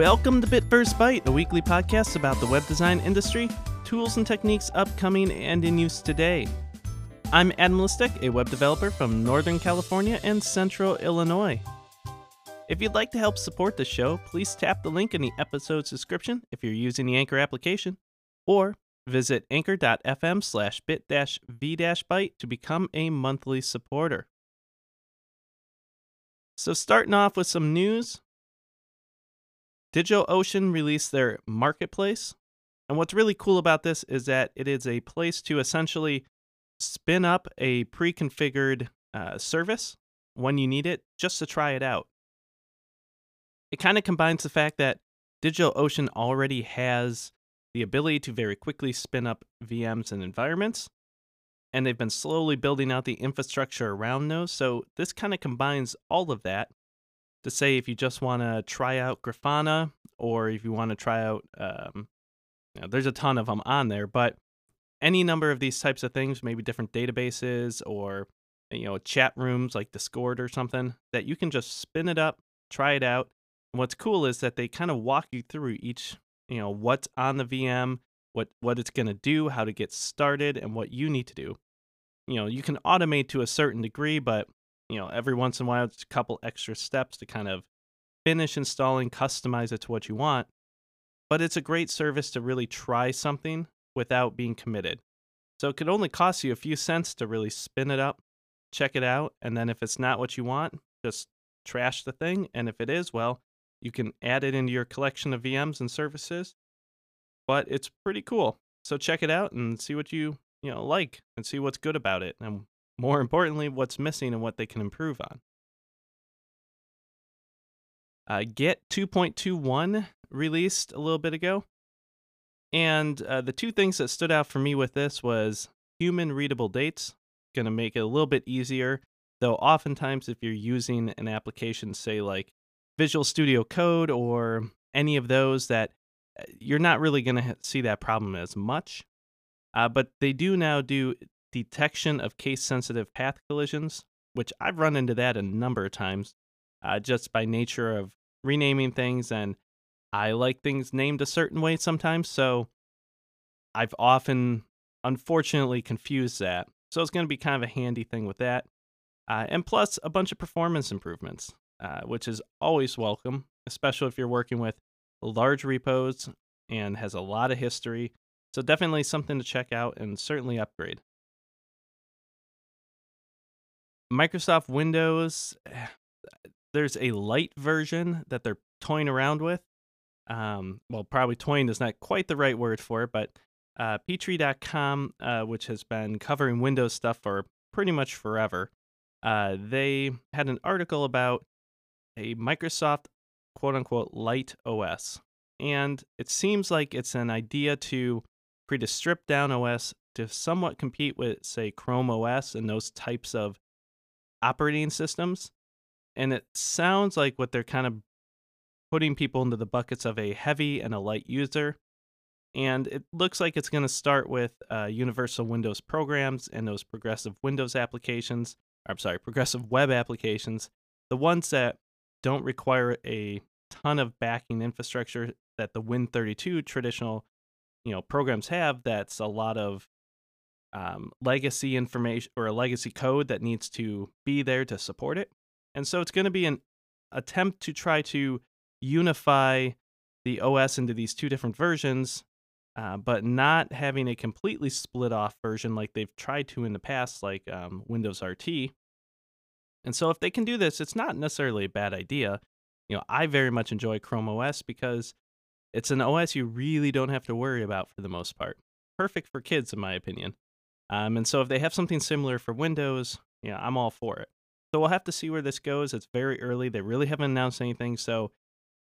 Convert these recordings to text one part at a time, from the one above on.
Welcome to Bit First a weekly podcast about the web design industry, tools and techniques upcoming and in use today. I'm Adam Listek, a web developer from Northern California and Central Illinois. If you'd like to help support the show, please tap the link in the episode's description if you're using the Anchor application, or visit anchor.fm slash bit v byte to become a monthly supporter. So, starting off with some news DigitalOcean released their marketplace. And what's really cool about this is that it is a place to essentially spin up a pre configured uh, service when you need it just to try it out. It kind of combines the fact that DigitalOcean already has the ability to very quickly spin up VMs and environments, and they've been slowly building out the infrastructure around those. So this kind of combines all of that to say if you just want to try out Grafana or if you want to try out, um, you know, there's a ton of them on there, but any number of these types of things, maybe different databases or you know chat rooms like Discord or something, that you can just spin it up, try it out. And what's cool is that they kind of walk you through each, you know, what's on the VM, what what it's going to do, how to get started, and what you need to do. You know, you can automate to a certain degree, but you know, every once in a while, it's a couple extra steps to kind of finish installing, customize it to what you want. But it's a great service to really try something without being committed. So it could only cost you a few cents to really spin it up, check it out, and then if it's not what you want, just trash the thing. And if it is, well, you can add it into your collection of VMs and services. But it's pretty cool. So check it out and see what you, you know, like and see what's good about it and more importantly, what's missing and what they can improve on. Uh, Git 2.21 released a little bit ago. And uh, the two things that stood out for me with this was human readable dates, going to make it a little bit easier. Though oftentimes, if you're using an application, say like Visual Studio Code or any of those, that uh, you're not really going to see that problem as much. Uh, but they do now do detection of case sensitive path collisions, which I've run into that a number of times uh, just by nature of renaming things. And I like things named a certain way sometimes. So I've often, unfortunately, confused that. So it's going to be kind of a handy thing with that. Uh, and plus, a bunch of performance improvements, uh, which is always welcome, especially if you're working with large repos and has a lot of history. So definitely something to check out and certainly upgrade. Microsoft Windows, there's a light version that they're toying around with. Um, well, probably toying is not quite the right word for it, but uh, Petri.com, uh, which has been covering Windows stuff for pretty much forever, uh, they had an article about a Microsoft quote unquote light OS. And it seems like it's an idea to create a stripped down OS to somewhat compete with, say, Chrome OS and those types of operating systems. And it sounds like what they're kind of putting people into the buckets of a heavy and a light user. And it looks like it's going to start with uh, Universal Windows programs and those progressive Windows applications. I'm sorry, progressive web applications, the ones that don't require a ton of backing infrastructure that the Win32 traditional, you know, programs have. That's a lot of um, legacy information or a legacy code that needs to be there to support it. And so it's going to be an attempt to try to unify the OS into these two different versions, uh, but not having a completely split off version like they've tried to in the past, like um, Windows RT. And so if they can do this, it's not necessarily a bad idea. You know, I very much enjoy Chrome OS because it's an OS you really don't have to worry about for the most part. Perfect for kids, in my opinion. Um, and so if they have something similar for Windows, yeah, I'm all for it. So we'll have to see where this goes. It's very early. They really haven't announced anything. So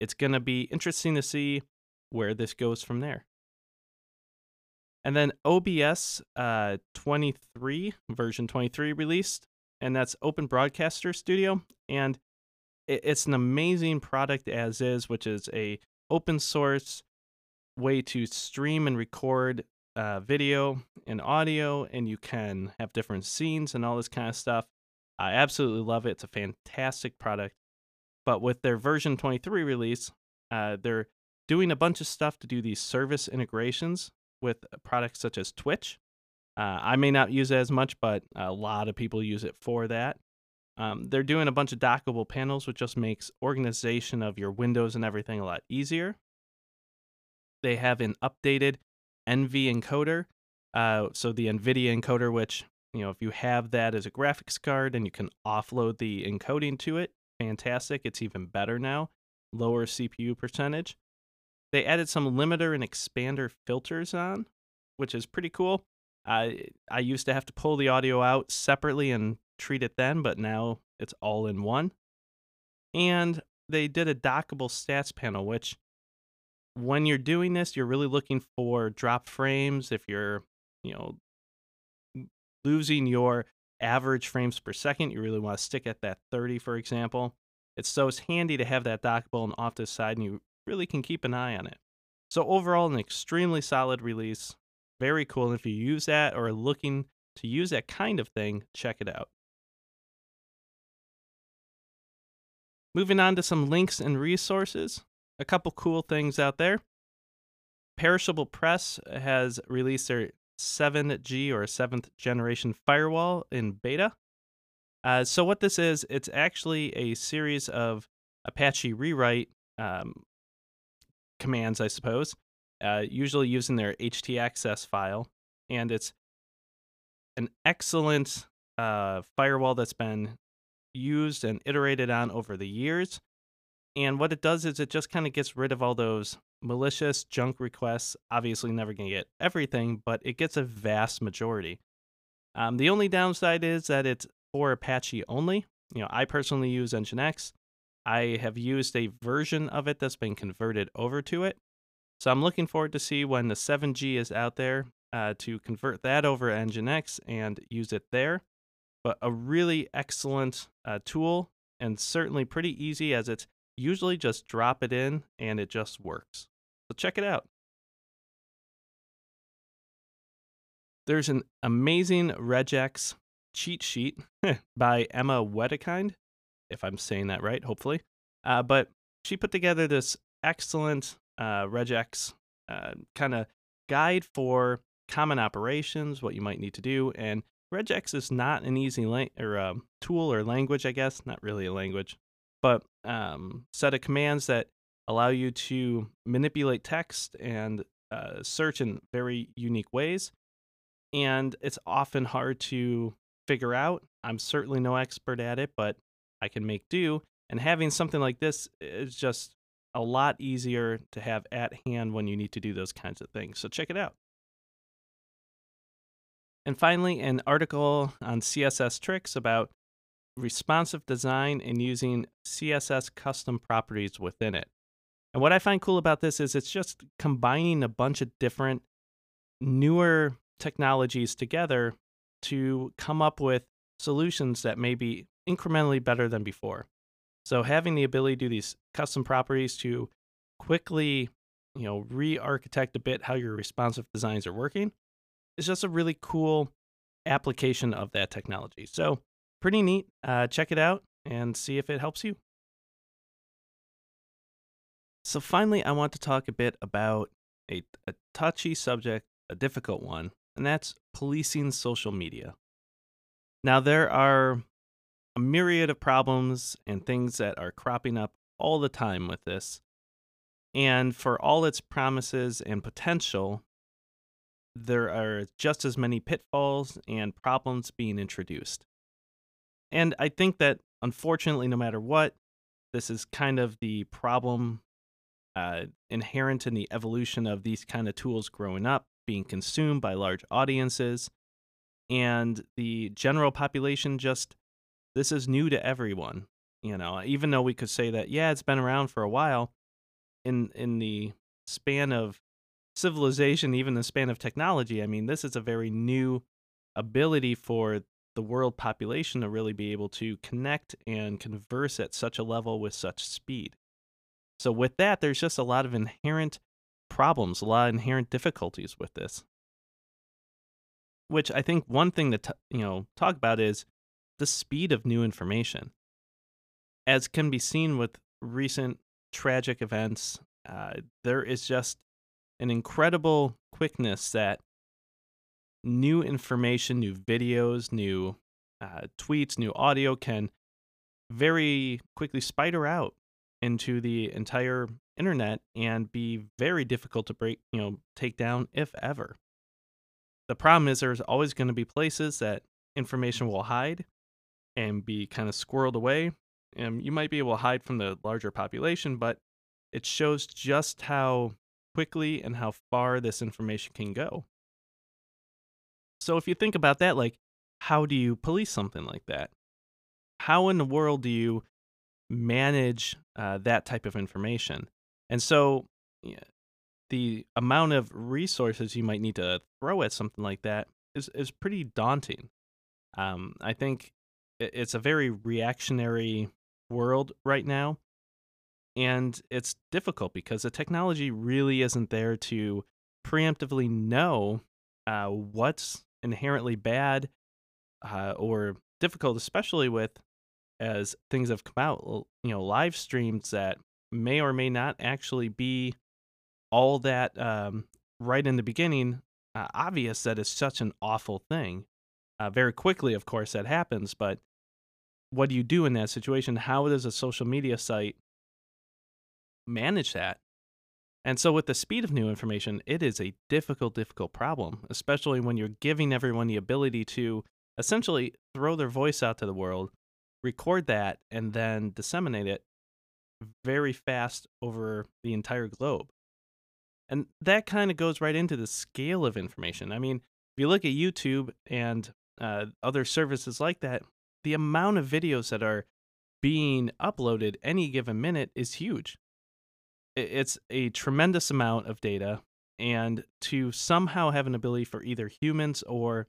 it's going to be interesting to see where this goes from there. And then OBS uh, 23, version 23 released, and that's Open Broadcaster Studio. And it's an amazing product as is, which is a open source way to stream and record uh, video and audio, and you can have different scenes and all this kind of stuff. I absolutely love it. It's a fantastic product. But with their version 23 release, Uh, they're doing a bunch of stuff to do these service integrations with products such as Twitch. Uh, I may not use it as much, but a lot of people use it for that. Um, they're doing a bunch of dockable panels, which just makes organization of your windows and everything a lot easier. They have an updated NV encoder, uh, so the NVIDIA encoder, which you know, if you have that as a graphics card and you can offload the encoding to it, fantastic. It's even better now, lower CPU percentage. They added some limiter and expander filters on, which is pretty cool. I I used to have to pull the audio out separately and treat it then, but now it's all in one. And they did a dockable stats panel, which when you're doing this, you're really looking for drop frames. If you're, you know, losing your average frames per second. You really want to stick at that 30, for example. It's so it's handy to have that dockable and off to the side, and you really can keep an eye on it. So overall, an extremely solid release. Very cool. And if you use that or are looking to use that kind of thing, check it out. Moving on to some links and resources. A couple cool things out there. Perishable Press has released their 7G or seventh generation firewall in beta. Uh, so what this is, it's actually a series of Apache rewrite um, commands, I suppose, uh, usually using their htaccess file, and it's an excellent uh, firewall that's been used and iterated on over the years. And what it does is it just kind of gets rid of all those malicious junk requests obviously never going to get everything, but it gets a vast majority. Um, the only downside is that it's for Apache only. You know, I personally use Nginx. I have used a version of it that's been converted over to it. So I'm looking forward to see when the 7G is out there uh, to convert that over to Nginx and use it there. But a really excellent uh, tool and certainly pretty easy as it's usually just drop it in and it just works. So check it out. There's an amazing regex cheat sheet by Emma Wedekind, if I'm saying that right, hopefully. Uh, but she put together this excellent uh, regex uh, kind of guide for common operations, what you might need to do. And regex is not an easy la- or um, tool or language, I guess, not really a language but um, set of commands that allow you to manipulate text and uh, search in very unique ways. And it's often hard to figure out. I'm certainly no expert at it, but I can make do. And having something like this is just a lot easier to have at hand when you need to do those kinds of things. So check it out. And finally, an article on CSS tricks about responsive design and using CSS custom properties within it. And what I find cool about this is it's just combining a bunch of different newer technologies together to come up with solutions that may be incrementally better than before. So having the ability to do these custom properties to quickly, you know, re-architect a bit how your responsive designs are working is just a really cool application of that technology. So pretty neat. Uh, check it out and see if it helps you. So, finally, I want to talk a bit about a, a touchy subject, a difficult one, and that's policing social media. Now, there are a myriad of problems and things that are cropping up all the time with this. And for all its promises and potential, there are just as many pitfalls and problems being introduced. And I think that unfortunately, no matter what, this is kind of the problem uh, inherent in the evolution of these kind of tools growing up, being consumed by large audiences. And the general population just, this is new to everyone. You know, even though we could say that, yeah, it's been around for a while, in in the span of civilization, even the span of technology, I mean, this is a very new ability for the world population to really be able to connect and converse at such a level with such speed. So, with that, there's just a lot of inherent problems, a lot of inherent difficulties with this. Which I think one thing to t- you know talk about is the speed of new information. As can be seen with recent tragic events, uh, there is just an incredible quickness that new information, new videos, new uh, tweets, new audio can very quickly spider out into the entire internet and be very difficult to break, you know, take down if ever. The problem is there's always going to be places that information will hide and be kind of squirreled away. And you might be able to hide from the larger population, but it shows just how quickly and how far this information can go. So if you think about that, like, how do you police something like that? How in the world do you manage uh, that type of information? And so yeah, the amount of resources you might need to throw at something like that is, is pretty daunting. Um, I think it's a very reactionary world right now. And it's difficult because the technology really isn't there to preemptively know uh, what's inherently bad uh, or difficult, especially with as things have come out, you know, live streams that may or may not actually be all that um, right in the beginning uh, obvious that it's such an awful thing. Uh, very quickly, of course, that happens, but what do you do in that situation? How does a social media site manage that? And so, with the speed of new information, it is a difficult, difficult problem, especially when you're giving everyone the ability to essentially throw their voice out to the world, record that, and then disseminate it very fast over the entire globe. And that kind of goes right into the scale of information. I mean, if you look at YouTube and uh, other services like that, the amount of videos that are being uploaded any given minute is huge. It's a tremendous amount of data, and to somehow have an ability for either humans or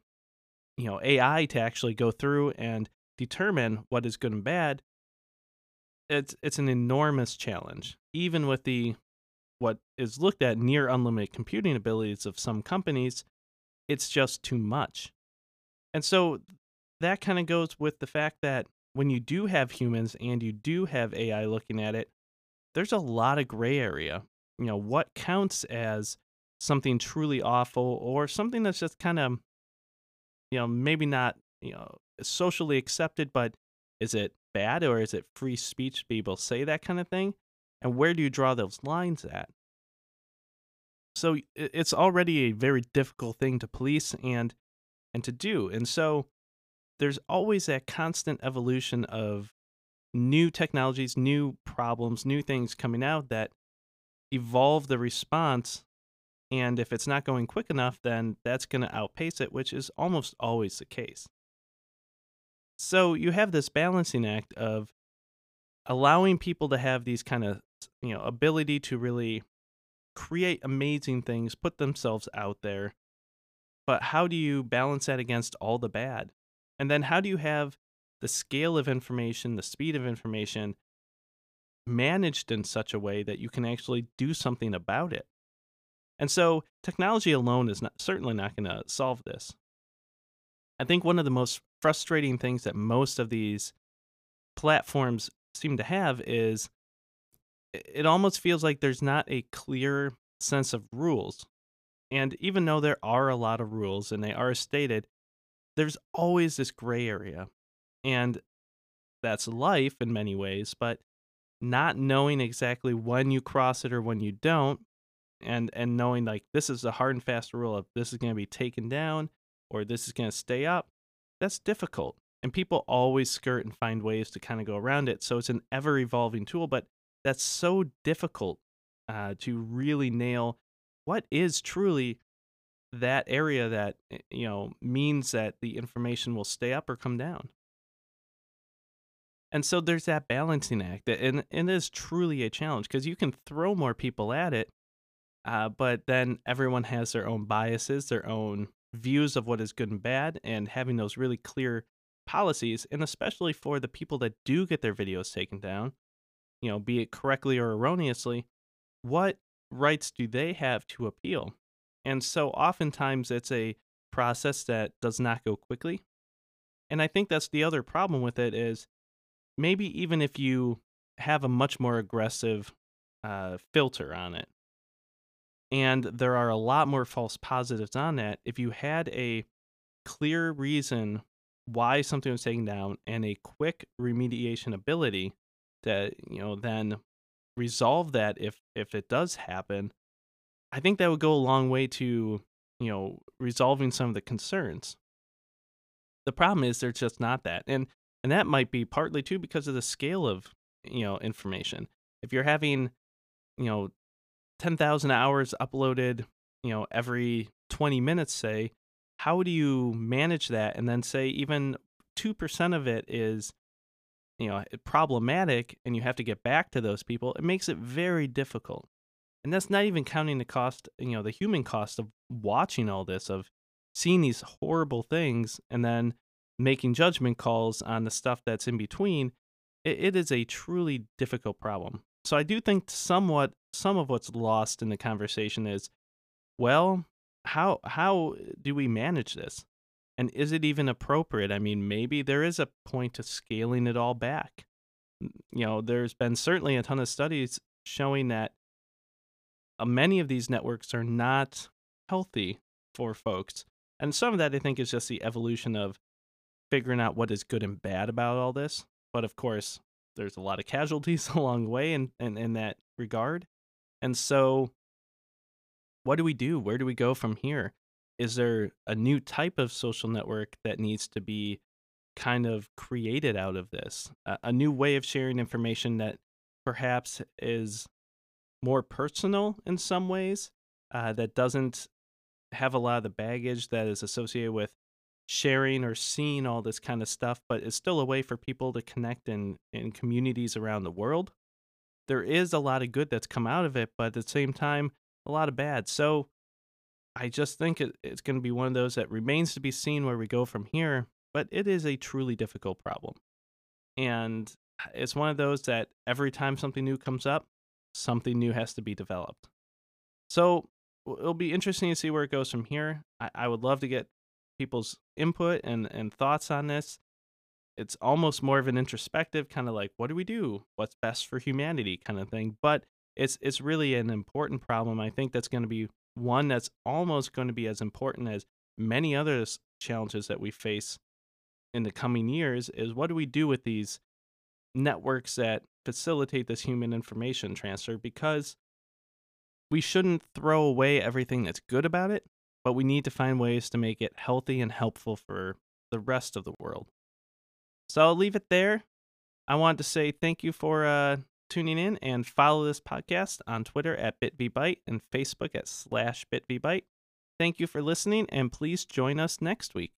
you know AI to actually go through and determine what is good and bad, it's it's an enormous challenge. Even with the what is looked at near unlimited computing abilities of some companies, it's just too much. And so that kind of goes with the fact that when you do have humans and you do have AI looking at it, there's a lot of gray area. You know, what counts as something truly awful or something that's just kind of, you know, maybe not, you know, socially accepted, but is it bad or is it free speech to be able to say that kind of thing? And where do you draw those lines at? So it's already a very difficult thing to police and and to do. And so there's always that constant evolution of new technologies, new problems, new things coming out that evolve the response. And if it's not going quick enough, then that's going to outpace it, which is almost always the case. So you have this balancing act of allowing people to have these kind of you know ability to really create amazing things, put themselves out there. But how do you balance that against all the bad? And then how do you have the scale of information, the speed of information managed in such a way that you can actually do something about it? And so technology alone is not, certainly not going to solve this. I think one of the most frustrating things that most of these platforms seem to have is it almost feels like there's not a clear sense of rules. And even though there are a lot of rules and they are stated, there's always this gray area. And that's life in many ways, but not knowing exactly when you cross it or when you don't and and knowing like this is a hard and fast rule of this is going to be taken down or this is going to stay up that's difficult and people always skirt and find ways to kind of go around it so it's an ever evolving tool but that's so difficult uh, to really nail what is truly that area that eh, you know means that the information will stay up or come down and so there's that balancing act and, and it is truly a challenge because you can throw more people at it uh, but then everyone has their own biases their own views of what is good and bad and having those really clear policies and especially for the people that do get their videos taken down you know, be it correctly or erroneously, what rights do they have to appeal? And so oftentimes it's a process that does not go quickly. And I think that's the other problem with it is maybe even if you have a much more aggressive uh, filter on it. And there are a lot more false positives on that. If you had a clear reason why something was taken down and a quick remediation ability to, you know, then resolve that if if it does happen, I think that would go a long way to, you know, resolving some of the concerns. The problem is there's just not that. And and that might be partly too because of the scale of, you know, information. If you're having, you know, 10,000 hours uploaded, you know, every 20 minutes say, how do you manage that and then say even 2% of it is you know problematic and you have to get back to those people it makes it very difficult and that's not even counting the cost you know the human cost of watching all this of seeing these horrible things and then making judgment calls on the stuff that's in between it, it is a truly difficult problem so i do think somewhat some of what's lost in the conversation is well how how do we manage this? And is it even appropriate? I mean, maybe there is a point to scaling it all back. You know, there's been certainly a ton of studies showing that uh, many of these networks are not healthy for folks. And some of that I think is just the evolution of figuring out what is good and bad about all this. But of course, there's a lot of casualties along the way in, in, in that regard. And so what do we do? Where do we go from here? Is there a new type of social network that needs to be kind of created out of this? A, new way of sharing information that perhaps is more personal in some ways, uh, that doesn't have a lot of the baggage that is associated with sharing or seeing all this kind of stuff, but it's still a way for people to connect in, in communities around the world. There is a lot of good that's come out of it, but at the same time, a lot of bad. So I just think it, it's going to be one of those that remains to be seen where we go from here, but it is a truly difficult problem. And uh, it's one of those that every time something new comes up, something new has to be developed. So it'll be interesting to see where it goes from here. I, I would love to get people's input and, and thoughts on this. It's almost more of an introspective kind of like, what do we do? What's best for humanity kind of thing. But it's it's really an important problem. I think that's going to be one that's almost going to be as important as many other challenges that we face in the coming years is what do we do with these networks that facilitate this human information transfer because we shouldn't throw away everything that's good about it, but we need to find ways to make it healthy and helpful for the rest of the world. So I'll leave it there. I want to say thank you for uh, tuning in and follow this podcast on Twitter at BitVBite and Facebook at slash BitVBite. Thank you for listening, and please join us next week.